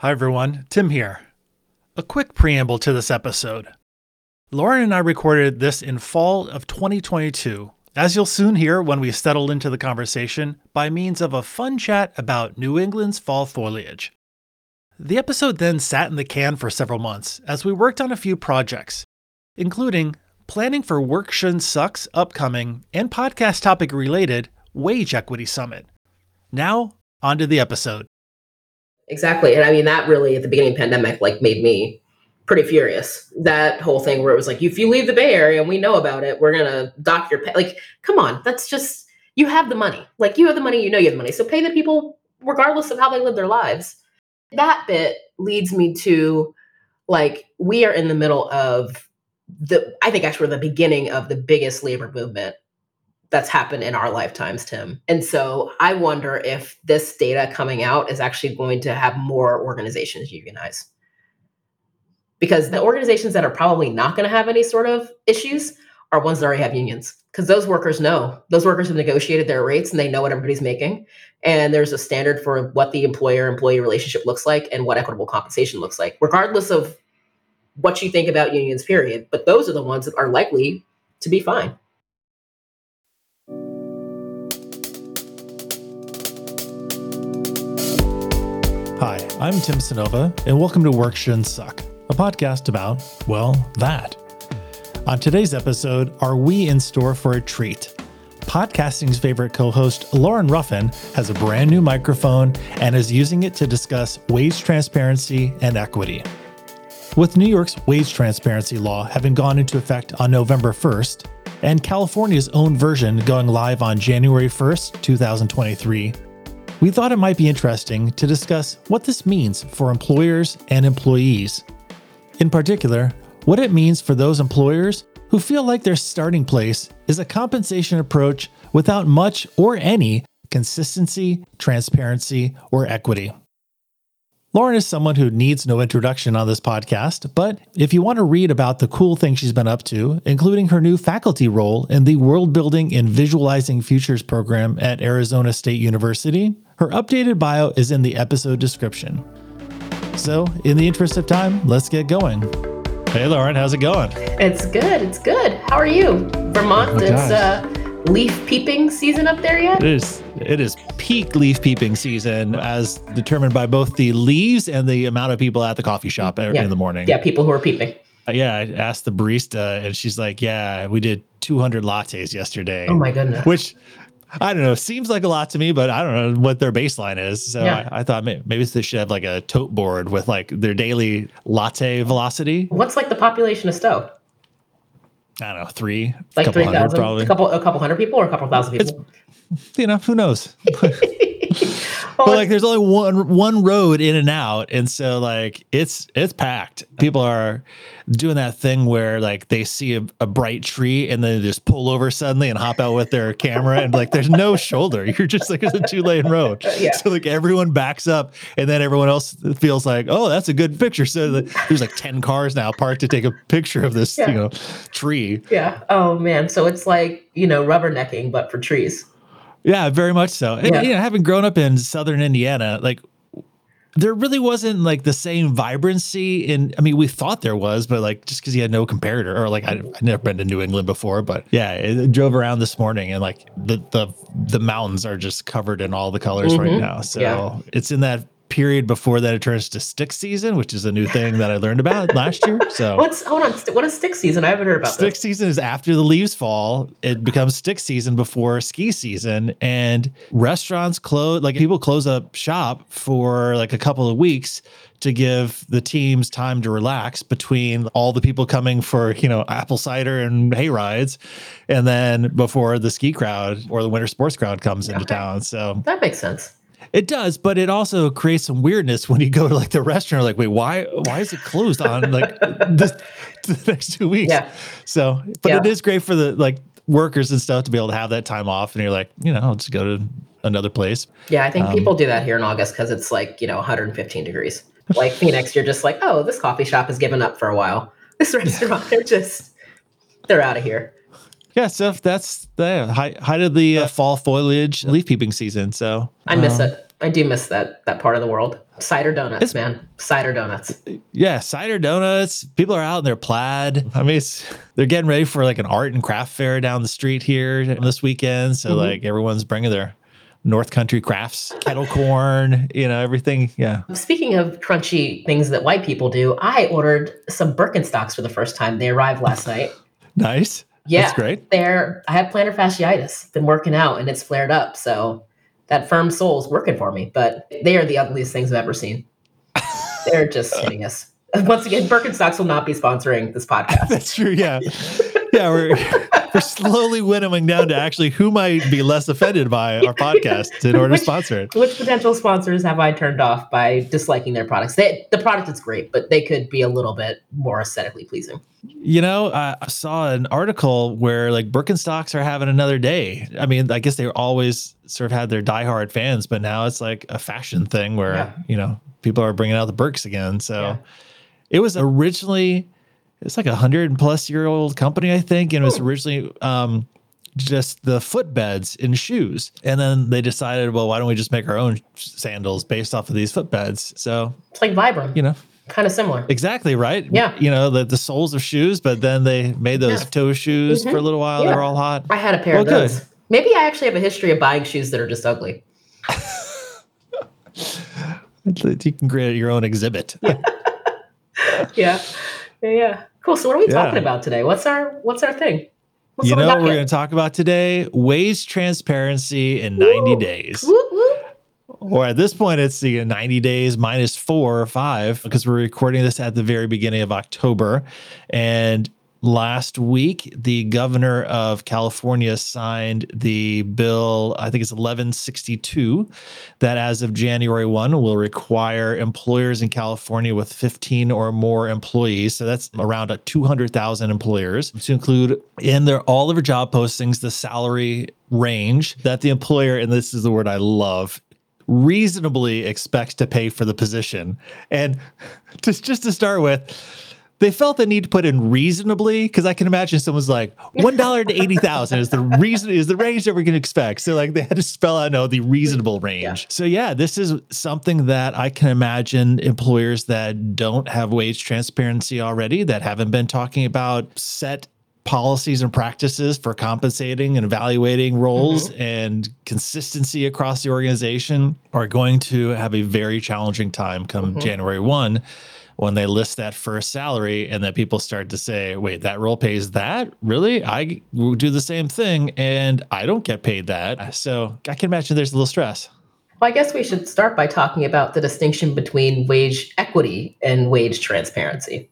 Hi, everyone. Tim here. A quick preamble to this episode. Lauren and I recorded this in fall of 2022, as you'll soon hear when we settle into the conversation by means of a fun chat about New England's fall foliage. The episode then sat in the can for several months as we worked on a few projects, including planning for Work Shouldn't Suck's upcoming and podcast topic related Wage Equity Summit. Now, on to the episode. Exactly. And I mean, that really at the beginning of the pandemic, like made me pretty furious. That whole thing where it was like, if you leave the Bay Area and we know about it, we're going to dock your pay. Like, come on. That's just, you have the money. Like, you have the money, you know you have the money. So pay the people regardless of how they live their lives. That bit leads me to like, we are in the middle of the, I think actually we're the beginning of the biggest labor movement that's happened in our lifetimes, Tim. And so I wonder if this data coming out is actually going to have more organizations unionize. Because the organizations that are probably not going to have any sort of issues are ones that already have unions. Because those workers know, those workers have negotiated their rates and they know what everybody's making. And there's a standard for what the employer employee relationship looks like and what equitable compensation looks like, regardless of what you think about unions, period. But those are the ones that are likely to be fine. Hi, I'm Tim Cynova, and welcome to Work Shouldn't Suck, a podcast about, well, that. On today's episode, are we in store for a treat? Podcasting's favorite co host, Lauren Ruffin, has a brand new microphone and is using it to discuss wage transparency and equity. With New York's wage transparency law having gone into effect on November 1st, and California's own version going live on January 1st, 2023, we thought it might be interesting to discuss what this means for employers and employees. In particular, what it means for those employers who feel like their starting place is a compensation approach without much or any consistency, transparency, or equity. Lauren is someone who needs no introduction on this podcast, but if you want to read about the cool things she's been up to, including her new faculty role in the World Building and Visualizing Futures program at Arizona State University, her updated bio is in the episode description. So, in the interest of time, let's get going. Hey, Lauren, how's it going? It's good. It's good. How are you? Vermont, oh, it's uh, leaf peeping season up there yet? It is. It is peak leaf peeping season, as determined by both the leaves and the amount of people at the coffee shop yeah. in the morning. Yeah, people who are peeping. Uh, yeah, I asked the barista, and she's like, "Yeah, we did 200 lattes yesterday." Oh my goodness! Which I don't know. Seems like a lot to me, but I don't know what their baseline is. So yeah. I, I, thought maybe, maybe they should have like a tote board with like their daily latte velocity. What's like the population of Stowe? I don't know, three, like three thousand, probably. A couple, a couple hundred people, or a couple thousand people. It's, you know, who knows? but like there's only one one road in and out and so like it's it's packed. People are doing that thing where like they see a, a, bright tree and then they just pull over suddenly and hop out with their camera and like there's no shoulder. You're just like it's a two lane road. Yeah. so like everyone backs up and then everyone else feels like oh that's a good picture. So there's like 10 cars now parked to take a picture of this yeah. you know tree. Yeah. Oh man. So it's like you know rubbernecking but for trees yeah, very much so. And, yeah. you know, having grown up in southern Indiana, like there really wasn't like the same vibrancy in i mean we thought there was but like just because you had no comparator or like I, would never been to new england before but yeah it, drove around this morning and like the the the mountains are just covered in all the colors mm-hmm. right now so yeah. it's in that period before that it turns to stick season, which is a new thing that I learned about last year. So what's hold on, what is stick season? I haven't heard about stick this. season is after the leaves fall. It becomes stick season before ski season, and restaurants close. Like people close up shop for like a couple of weeks to give the teams time to relax between all the people coming for you know apple cider and hay rides and then before the ski crowd or the winter sports crowd comes into town so that makes sense it does, but it also creates some weirdness when you go to like the restaurant. Like, wait, why? Why is it closed on like this the next two weeks? Yeah. So, but yeah. it is great for the like workers and stuff to be able to have that time off, and you're like, you know, I'll just go to another place. Yeah, I think um, people do that here in August because it's like you know 115 degrees. Like Phoenix, you're just like, oh, this coffee shop has given up for a while. This restaurant, they're just they're out of here yeah, so that's the height, height of the uh, fall foliage leaf peeping season. So I miss um, it. I do miss that that part of the world. Cider donuts, It's- man. Cider donuts. Yeah, cider donuts. People are out in their plaid. I mean, it's, they're getting ready for like an art and craft fair down the street here this weekend. So Mhm. like everyone's bringing their North Country crafts, kettle corn, you know, everything. Yeah. Speaking of crunchy things that white people do, I ordered some Birkenstocks for the first time. They arrived last night. Nice. Yeah, That's great. they're I have plantar fasciitis. Been working out and it's flared up. So that firm sole is working for me. But they are the ugliest things I've ever seen. They're just uh. hideous. Once again, Birkenstocks will not be sponsoring this podcast. That's true. Yeah. Yeah. We're, we're slowly winnowing down to actually who might be less offended by our podcast in order to sponsor it. Which potential sponsors have I turned off by disliking their products? They, the product is great, but they could be a little bit more aesthetically pleasing. You know, uh, I saw an article where like Birkenstocks are having another day. I mean, I guess they always sort of had their diehard fans, but now it's like a fashion thing where, Yeah. you know, people are bringing out the Birks again. So Yeah. it was originally, it's like a hundred plus year old company, I think. And it was Oh. originally um, just the footbeds in shoes. And then they decided, well, why don't we just make our own sandals based off of these footbeds? So, It's like Vibram, you know, kind of similar. Exactly right. Yeah. You know, the, the soles of shoes, but then they made those Yeah. toe shoes for a little while. They Yeah. were all hot. I had a pair Well, of good. those. Maybe I actually have a history of buying shoes that are just ugly. You can create your own exhibit. Yeah. Yeah, yeah. Cool. So what are we Yeah. talking about today? What's our What's our thing? What's you know what we're going to talk about today? Wage transparency in 90 Woo. days. Or at this point, it's the 90 days minus four or five because we're recording this at the very beginning of October. And last week, the governor of California signed the bill, I think it's 1162, that as of January 1 will require employers in California with 15 or more employees. So that's around a 200,000 employers to include in their all of their job postings the salary range that the employer, and this is the word I love, reasonably expects to pay for the position. And just just to start with, they felt the need to put in reasonably because I can imagine someone's like one dollar to eighty thousand is the reason is the range that we can expect. So like they had to spell out no the reasonable range. Yeah. So yeah, this is something that I can imagine employers that don't have wage transparency already that haven't been talking about set policies and practices for compensating and evaluating roles and consistency across the organization are going to have a very challenging time come Mhm. January 1 when they list that first salary and then people start to say, wait, that role pays that? Really? I will do the same thing and I don't get paid that. So I can imagine there's a little stress. Well, I guess we should start by talking about the distinction between wage equity and wage transparency.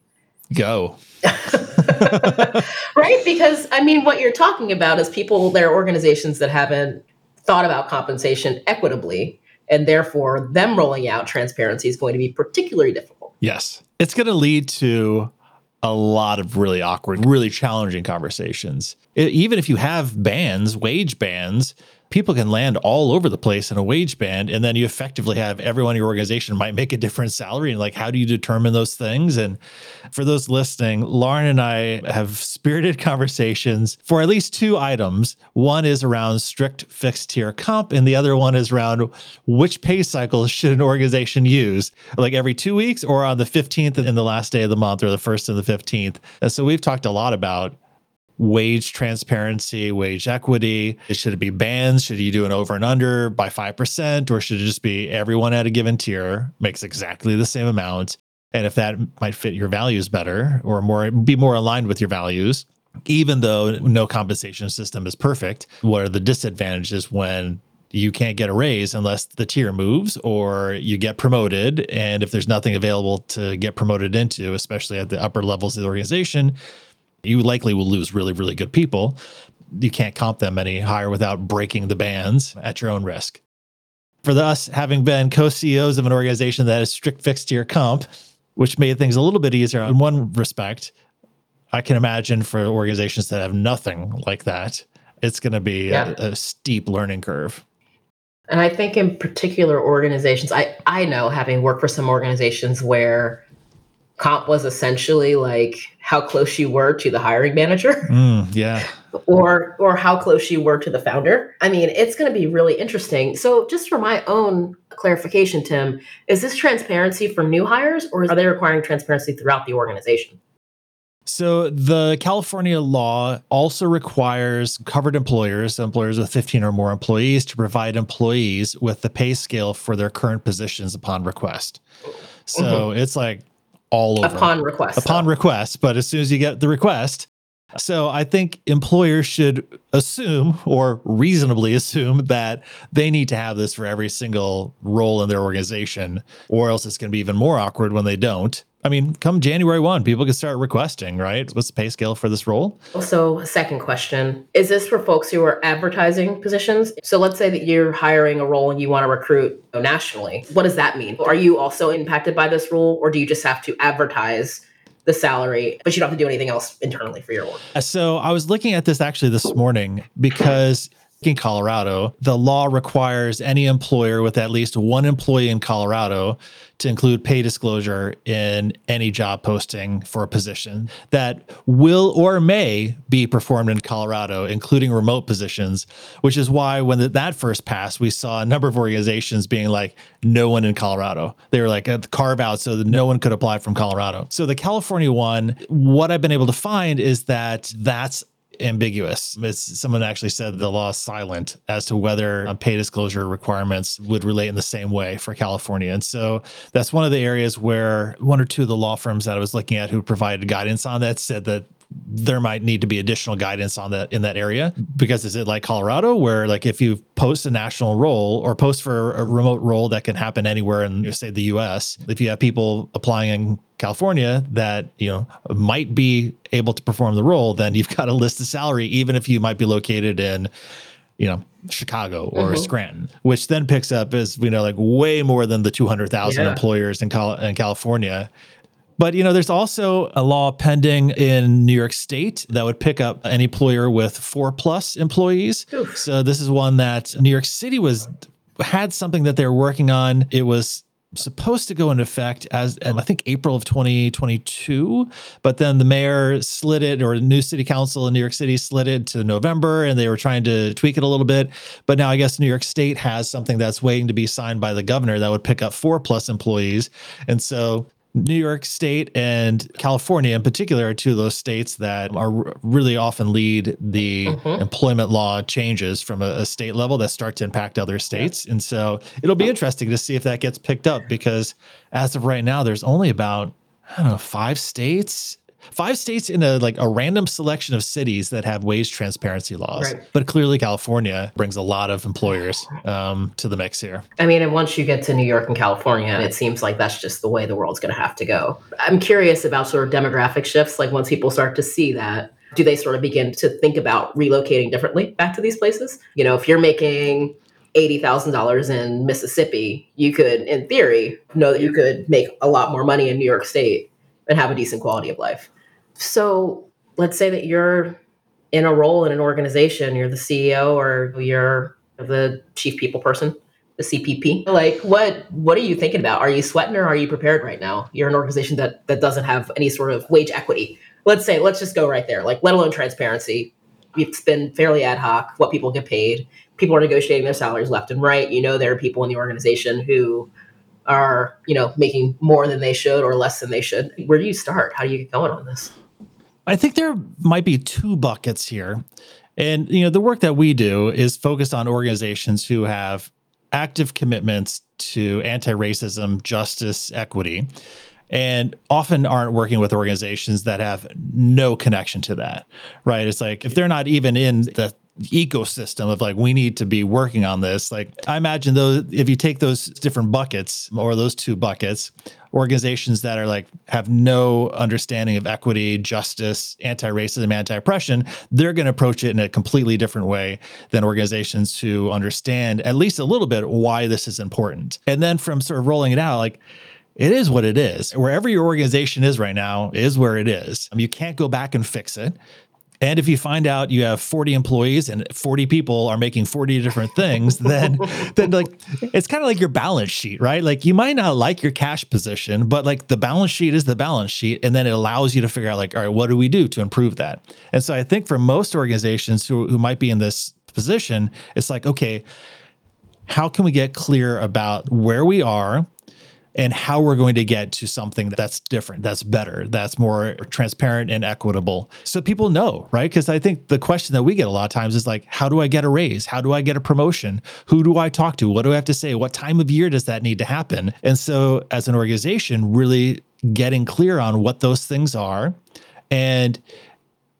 Go. right? Because I mean, what you're talking about is people, there are organizations that haven't thought about compensation equitably, and therefore, them rolling out transparency is going to be particularly difficult. Yes. It's going to lead to a lot of really awkward, really challenging conversations. E- even if you have bans, wage bans, people can land all over the place in a wage band. And then you effectively have everyone in your organization might make a different salary. And like, how do you determine those things? And for those listening, Lauren and I have spirited conversations for at least two items. One is around strict fixed tier comp, and the other one is around which pay cycle should an organization use, like every two weeks or on the 15th and the last day of the month or the first and the 15th. And so we've talked a lot about wage transparency, wage equity. Should it be bands? Should you do an over and under by 5%? Or should it just be everyone at a given tier makes exactly the same amount? And if that might fit your values better or more be more aligned with your values, even though no compensation system is perfect, what are the disadvantages when you can't get a raise unless the tier moves or you get promoted? And if there's nothing available to get promoted into, especially at the upper levels of the organization, you likely will lose really, really good people. You can't comp them any higher without breaking the bands at your own risk. For us, having been co CEOs of an organization that is strict fixed tier comp, which made things a little bit easier in one respect, I can imagine for organizations that have nothing like that, it's going to be Yeah. a, a steep learning curve. And I think in particular organizations, I, I know having worked for some organizations where comp was essentially like how close you were to the hiring manager. Mm, yeah. Or or how close you were to the founder. I mean it's going to be really interesting. So just for my own clarification tim is this transparency for new hires or are they requiring transparency throughout the organization? So the California law also requires covered employers, employers with 15 or more employees, to provide employees with the pay scale for their current positions upon request. So mm-hmm. it's like all over upon request. Upon request, but as soon as you get the request, so I think employers should assume or reasonably assume that they need to have this for every single role in their organization, or else it's going to be even more awkward when they don't. I mean, come January 1, people can start requesting, right? What's the pay scale for this role? So, second question Is this for folks who are advertising positions? So, let's say that you're hiring a role and you want to recruit nationally. What does that mean? Are you also impacted by this rule, or do you just have to advertise? the salary, but you don't have to do anything else internally for your work. So I was looking at this actually this morning because in Colorado, the law requires any employer with at least one employee in Colorado to include pay disclosure in any job posting for a position that will or may be performed in Colorado, including remote positions, which is why when that first passed, we saw a number of organizations being like, no one in Colorado. They were like a carve out so that no one could apply from Colorado. So the California one, what I've been able to find is that that's ambiguous. Someone actually said the law is silent as to whether uh, pay disclosure requirements would relate in the same way for California. And so that's one of the areas where one or two of the law firms that I was looking at who provided guidance on that said that there might need to be additional guidance on that in that area because is it like Colorado where like if you post a national role or post for a remote role that can happen anywhere in say the US if you have people applying in California that you know might be able to perform the role then you've got to list the salary even if you might be located in you know Chicago or mm-hmm. Scranton, which then picks up as we know like way more than the 200,000 yeah. employers in, Cal- in California but you know, there's also a law pending in New York State that would pick up an employer with four plus employees. So this is one that New York City was had something that they were working on. It was supposed to go into effect as I think April of 2022, but then the mayor slid it, or the new city council in New York City slid it to November, and they were trying to tweak it a little bit. But now I guess New York State has something that's waiting to be signed by the governor that would pick up four plus employees, and so New York State and California, in particular, are two of those states that are really often lead the mm-hmm. employment law changes from a, a, state level that start to impact other states. And so it'll be interesting to see if that gets picked up because as of right now, there's only about, I don't know, five states five states in a like a random selection of cities that have wage transparency laws. Right. But clearly, California brings a lot of employers um, to the mix here. I mean, and once you get to New York and California, it seems like that's just the way the world's going to have to go. I'm curious about sort of demographic shifts. Like once people start to see that, do they sort of begin to think about relocating differently back to these places? You know, if you're making $80,000 in Mississippi, you could, in theory, know that you could make a lot more money in New York State and have a decent quality of life. So let's say that you're in a role in an organization, you're the CEO or you're the chief people person, the CPP. Like what what are you thinking about? Are you sweating or are you prepared right now? You're an organization that that doesn't have any sort of wage equity. Let's say let's just go right there. Like let alone transparency. It's been fairly ad hoc what people get paid. People are negotiating their salaries left and right. You know there are people in the organization who are, you know, making more than they should or less than they should. Where do you start? How do you get going on this? I think there might be two buckets here. And you know, the work that we do is focused on organizations who have active commitments to anti-racism, justice, equity, and often aren't working with organizations that have no connection to that. Right? It's like if they're not even in the ecosystem of like we need to be working on this like i imagine those if you take those different buckets or those two buckets organizations that are like have no understanding of equity justice anti-racism anti-oppression they're going to approach it in a completely different way than organizations who understand at least a little bit why this is important and then from sort of rolling it out like it is what it is. Wherever your organization is right now is where it is. I mean, you can't go back and fix it And if you find out you have 40 employees and 40 people are making 40 different things, then then like it's kind of like your balance sheet, right? Like you might not like your cash position, but like the balance sheet is the balance sheet. And then it allows you to figure out like, all right, what do we do to improve that? And so I think for most organizations who, who might be in this position, it's like, okay, how can we get clear about where we are and how we're going to get to something that's different, that's better, that's more transparent and equitable. So people know, right? Because I think the question that we get a lot of times is like, how do I get a raise? How do I get a promotion? Who do I talk to? What do I have to say? What time of year does that need to happen? And so as an organization, really getting clear on what those things are and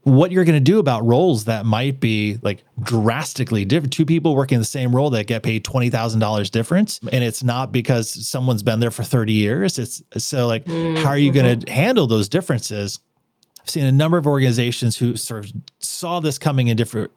what you're going to do about roles that might be like drastically different. Two people working the same role that get paid twenty thousand dollars difference, and it's not because someone's been there for thirty years. It's so like, mm-hmm. how are you going to mm-hmm. handle those differences? I've seen a number of organizations who sort of saw this coming in different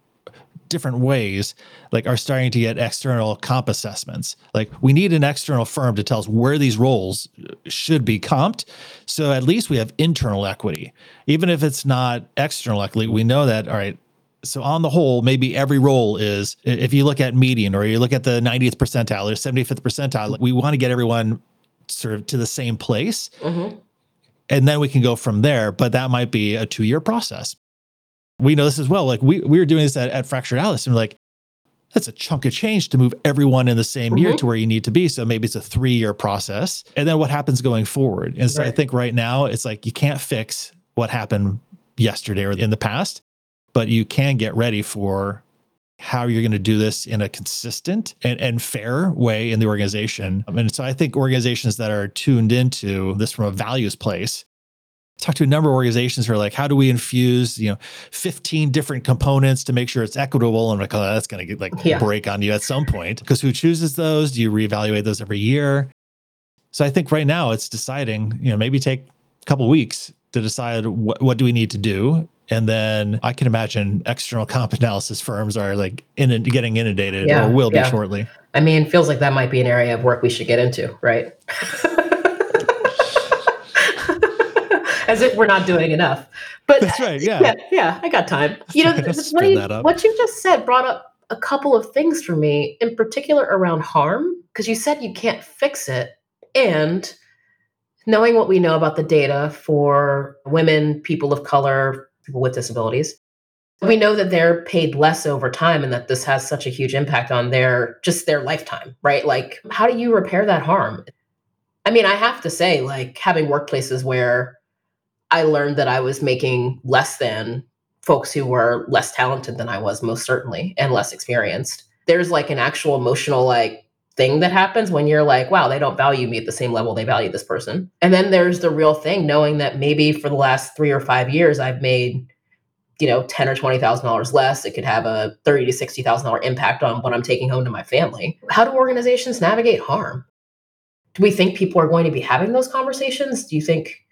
different ways like are starting to get external comp assessments. Like we need an external firm to tell us where these roles should be comped. So at least we have internal equity. Even if it's not external equity we know that all right so on the whole maybe every role is if you look at median or you look at the 90th percentile or 75th percentile we want to get everyone sort of to the same place. Mm-hmm. and then we can go from there but that might be a two year process we know this as well. Like we we were doing this at, at Fractured Atlas, and we're like, that's a chunk of change to move everyone in the same mm-hmm. year to where you need to be. So maybe it's a three year process. And then what happens going forward? And so right. I think right now it's like you can't fix what happened yesterday or in the past, but you can get ready for how you're going to do this in a consistent and, and fair way in the organization. And so I think organizations that are tuned into this from a values place talked to a number of organizations who are like, how do we infuse, you know, 15 different components to make sure it's equitable? And like, oh, that's going to get like yeah. break on you at some point because who chooses those? Do you reevaluate those every year? So I think right now it's deciding, you know, maybe take a couple weeks to decide what, what do we need to do. And then I can imagine external comp analysis firms are like in getting inundated yeah, or will yeah. be shortly. I mean, feels like that might be an area of work we should get into, right? as if we're not doing enough. But that's right. Yeah. Yeah. yeah I got time. You know, what you, what you just said brought up a couple of things for me, in particular around harm, because you said you can't fix it. And knowing what we know about the data for women, people of color, people with disabilities, we know that they're paid less over time and that this has such a huge impact on their just their lifetime, right? Like, how do you repair that harm? I mean, I have to say, like, having workplaces where I learned that I was making less than folks who were less talented than I was, most certainly, and less experienced. There's like an actual emotional like thing that happens when you're like, wow, they don't value me at the same level they value this person. And then there's the real thing, knowing that maybe for the last three or five years I've made, you know, ten or twenty thousand dollars less. It could have a thirty to sixty thousand dollar impact on what I'm taking home to my family. How do organizations navigate harm? Do we think people are going to be having those conversations? Do you think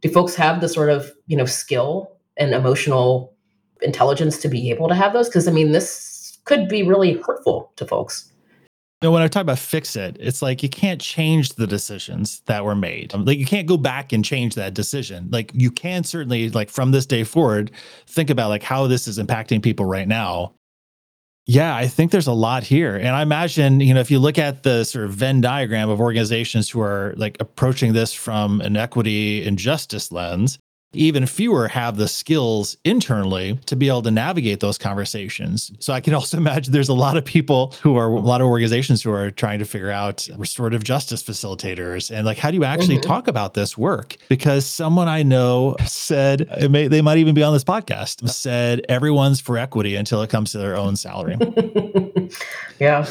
do folks have the sort of you know skill and emotional intelligence to be able to have those because i mean this could be really hurtful to folks know, when I talk about fix it, it's like you can't change the decisions that were made. Um, like you can't go back and change that decision. Like you can certainly, like from this day forward, think about like how this is impacting people right now. Yeah, I think there's a lot here. And I imagine, you know, if you look at the sort of Venn diagram of organizations who are like approaching this from an equity and justice lens, even fewer have the skills internally to be able to navigate those conversations. So I can also imagine there's a lot of people who are a lot of organizations who are trying to figure out restorative justice facilitators and like how do you actually mm-hmm. talk about this work? Because someone I know said may, they might even be on this podcast said everyone's for equity until it comes to their own salary. yeah.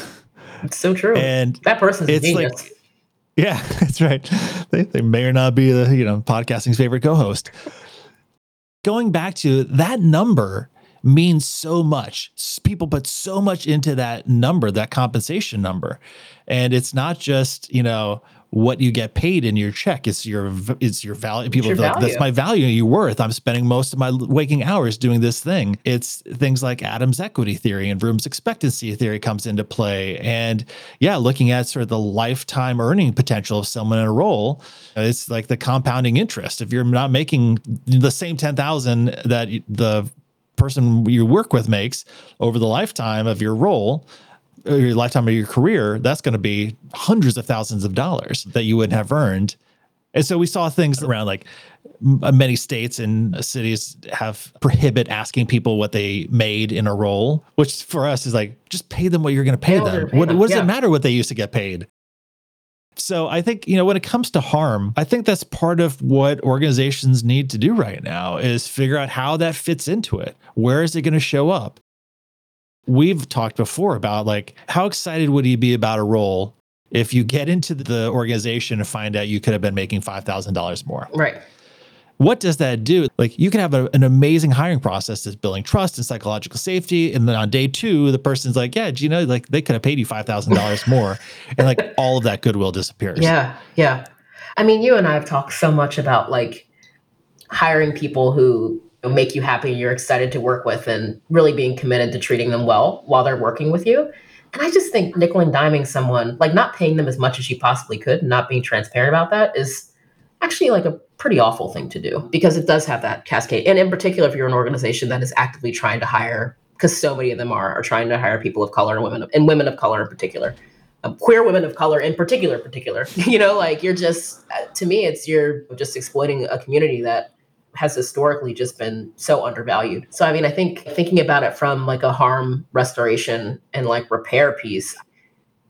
It's so true. And that person's it's genius. like yeah, that's right. They, they may or not be the, you know, podcasting's favorite co-host. Going back to that number means so much. People put so much into that number, that compensation number. And it's not just, you know, what you get paid in your check. It's your it's your value. People your like, value. that's my value. You worth. I'm spending most of my waking hours doing this thing. It's things like Adams equity theory and Vroom's expectancy theory comes into play. And yeah, looking at sort of the lifetime earning potential of someone in a role, it's like the compounding interest. If you're not making the same ten thousand that the person you work with makes over the lifetime of your role, your lifetime of your career, that's going to be hundreds of thousands of dollars that you wouldn't have earned. And so we saw things around like uh, many states and cities have prohibit asking people what they made in a role, which for us is like just pay them what you're going to pay them. Pay what, them. what, does yeah. it matter what they used to get paid? So I think, you know, when it comes to harm, I think that's part of what organizations need to do right now is figure out how that fits into it. Where is it going to show up? We've talked before about like how excited would you be about a role if you get into the organization and find out you could have been making $5,000 more. Right. What does that do? Like you can have a, an amazing hiring process that's building trust and psychological safety. And then on day two, the person's like, yeah, do you know, like they could have paid you $5,000 more. and like all of that goodwill disappears. Yeah. Yeah. I mean, you and I have talked so much about like hiring people who make you happy and you're excited to work with and really being committed to treating them well while they're working with you. And I just think nickel and diming someone, like not paying them as much as you possibly could, not being transparent about that is actually like a pretty awful thing to do because it does have that cascade. And in particular, if you're an organization that is actively trying to hire, because so many of them are, are trying to hire people of color and women of, and women of color in particular, um, queer women of color in particular, particular, you know, like you're just, to me, it's you're just exploiting a community that has historically just been so undervalued. So I mean, I think thinking about it from like a harm restoration and like repair piece,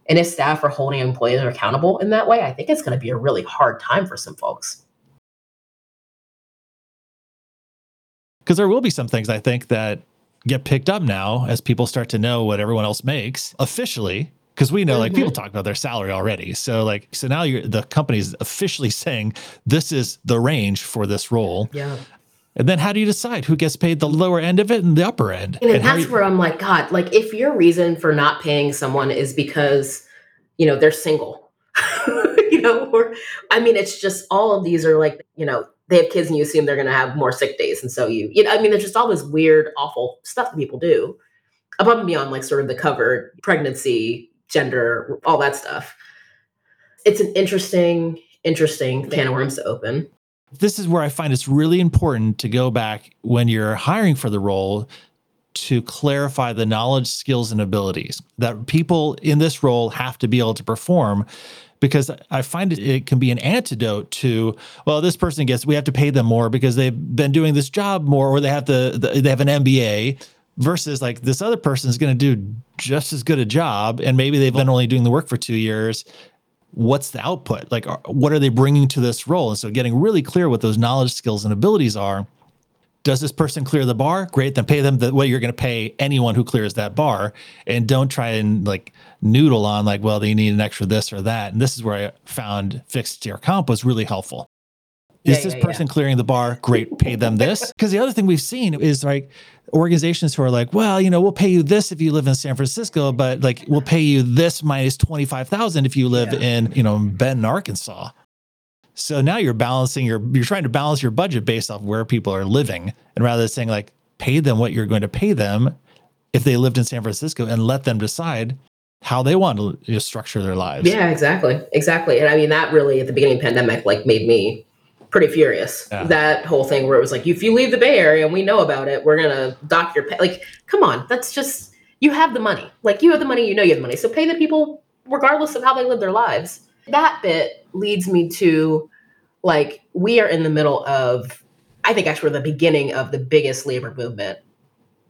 and if staff are holding employees accountable in that way, I think it's going to be a really hard time for some folks. Because there will be some things I think that get picked up now as people start to know what everyone else makes officially because we know like people mm-hmm. talk about their salary already. So like so now you're the company's officially saying this is the range for this role. Yeah. And then how do you decide who gets paid the lower end of it and the upper end? And, and that's you- where I'm like, God, like if your reason for not paying someone is because, you know, they're single, you know, or I mean, it's just all of these are like, you know, they have kids and you assume they're going to have more sick days. And so you, you know, I mean, there's just all this weird, awful stuff that people do above and beyond like sort of the covered pregnancy gender, all that stuff. It's an interesting, interesting can of worms to open. This is where I find it's really important to go back when you're hiring for the role to clarify the knowledge, skills, and abilities that people in this role have to be able to perform because I find it, it can be an antidote to, well, this person gets, we have to pay them more because they've been doing this job more, or they have to, they have an MBA versus like this other person is going to do just as good a job and maybe they've been only doing the work for two years. What's the output? Like what are they bringing to this role? And so getting really clear what those knowledge skills and abilities are. Does this person clear the bar? Great then pay them the way you're going to pay anyone who clears that bar. And don't try and like noodle on like well they need an extra this or that. And this is where i found fixed tier comp was really helpful. Is yeah, this yeah, person yeah. clearing the bar? Great pay them this. Because the other thing we've seen is like organizations who are like, well, you know, we'll pay you this if you live in San Francisco, but like we'll pay you this minus 25,000 if you live yeah. in, you know, Benton, Arkansas. So now you're balancing your you're trying to balance your budget based off where people are living and rather than saying like pay them what you're going to pay them if they lived in San Francisco and let them decide how they want to structure their lives. Yeah, exactly. Exactly. And I mean that really at the beginning of the pandemic like made me pretty furious. Yeah. That whole thing where it was like, if you leave the Bay Area and we know about it, we're gonna dock your pay. Like, come on, that's just you have the money. Like you have the money, you know you have the money. So pay the people regardless of how they live their lives. That bit leads me to like we are in the middle of I think actually we're the beginning of the biggest labor movement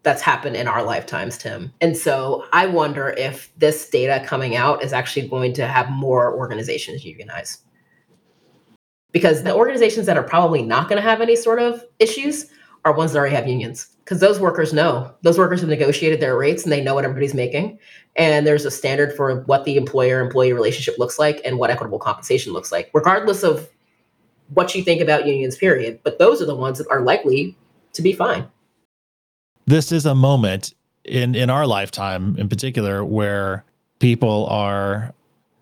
that's happened in our lifetimes, Tim. And so I wonder if this data coming out is actually going to have more organizations unionize because the organizations that are probably not going to have any sort of issues are ones that already have unions because those workers know. Those workers have negotiated their rates and they know what everybody's making. And there's a standard for what the employer employee relationship looks like and what equitable compensation looks like regardless of what you think about unions period. But those are the ones that are likely to be fine. This is a moment in in our lifetime in particular where people are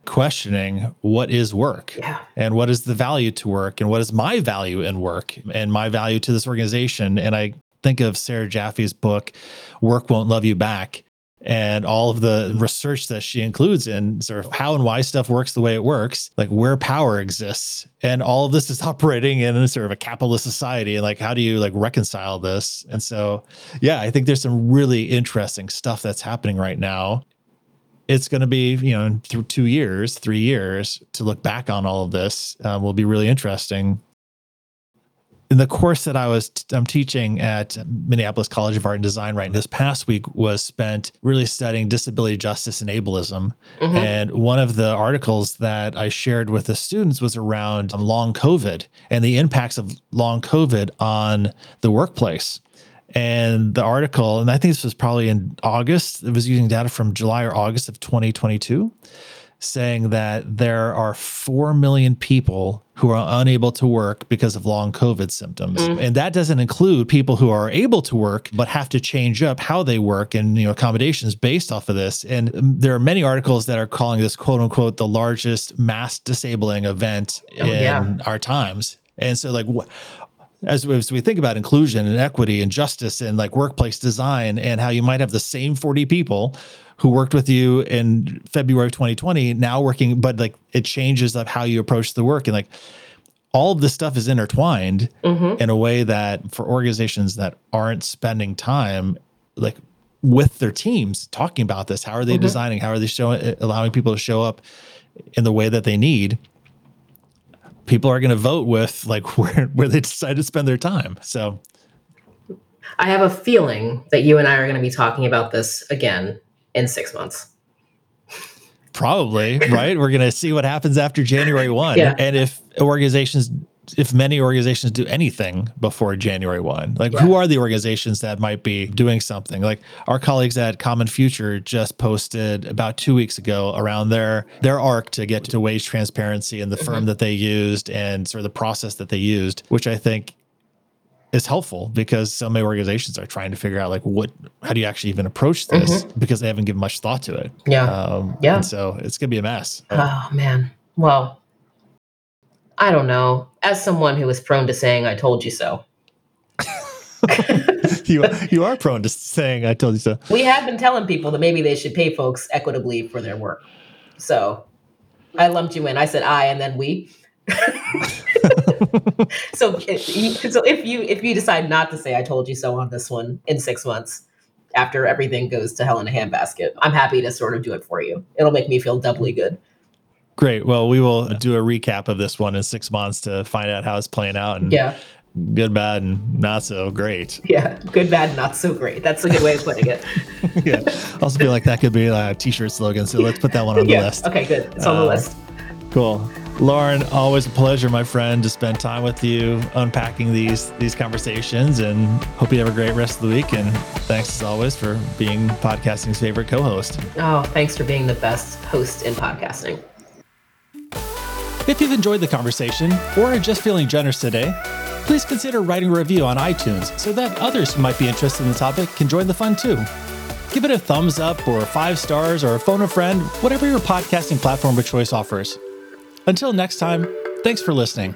questioning what is work yeah. and what is the value to work and what is my value in work and my value to this organization. And I think of Sarah Jaffe's book, Work Won't Love You Back. and all of the research that she includes in sort of how and why stuff works the way it works, like where power exists. And all of this is operating in sort of a capitalist society. And like, how do you like reconcile this? And so, yeah, I think there's some really interesting stuff that's happening right now. It's going to be, you know, through two years, three years to look back on all of this uh, will be really interesting in the course that I was t- I'm teaching at Minneapolis College of Art and Design right this past week was spent really studying disability justice and ableism. Mm-hmm. And one of the articles that I shared with the students was around long COVID and the impacts of long COVID on the workplace. And the article, and I think this was probably in August, it was using data from July or August of 2022 saying that there are 4 million people who are unable to work because of long COVID symptoms. Mm. And that doesn't include people who are able to work, but have to change up how they work and, you know, accommodations based off of this. And there are many articles that are calling this quote unquote the largest mass disabling event oh, in yeah. our times. And so, like, what, as, as we think about inclusion and equity and justice and like workplace design and how you might have the same 40 people who worked with you in February of 2020 now working, but like it changes of how you approach the work and like all of this stuff is intertwined mm-hmm. in a way that for organizations that aren't spending time like with their teams talking about this, how are they mm-hmm. designing? How are they showing allowing people to show up in the way that they need? People are going to vote with like where where they decide to spend their time. So I have a feeling that you and I are going to be talking about this again in six months. Probably, right? We're going to see what happens after January 1. Yeah. And if organizations, if many organizations do anything before January 1, like yeah. who are the organizations that might be doing something? Like our colleagues at Common Future just posted about two weeks ago around their their arc to get to wage transparency and the mm-hmm. firm that they used and sort of the process that they used, which I think is helpful because so many organizations are trying to figure out like what how do you actually even approach this mm-hmm. because they haven't given much thought to it yeah um, yeah so it's gonna be a mess oh man well i don't know. As someone who is prone to saying i told you so. You you are prone to saying i told you so. We have been telling people that maybe they should pay folks equitably for their work. So i lumped you in. I said i and then we. So, if, so if you if you decide not to say "I told you so" on this one in six months, after everything goes to hell in a handbasket, I'm happy to sort of do it for you. It'll make me feel doubly good. Great. Well, we will do a recap of this one in six months to find out how it's playing out. And yeah. Good, bad, and not so great. Yeah, good, bad, not so great. That's a good way of putting it. yeah. Also feel like that could be like a t-shirt slogan. So let's put that one on yeah. the list. Okay, good. It's on uh, the list. Cool. Lauren, always a pleasure, my friend, to spend time with you unpacking these these conversations and hope you have a great rest of the week. And thanks as always for being podcasting's favorite co-host. Oh, thanks for being the best host in podcasting. If you've enjoyed the conversation or are just feeling generous today, please consider writing a review on iTunes so that others who might be interested in the topic can join the fun too. Give it a thumbs up or five stars or phone a friend, whatever your podcasting platform of choice offers. Until next time, thanks for listening.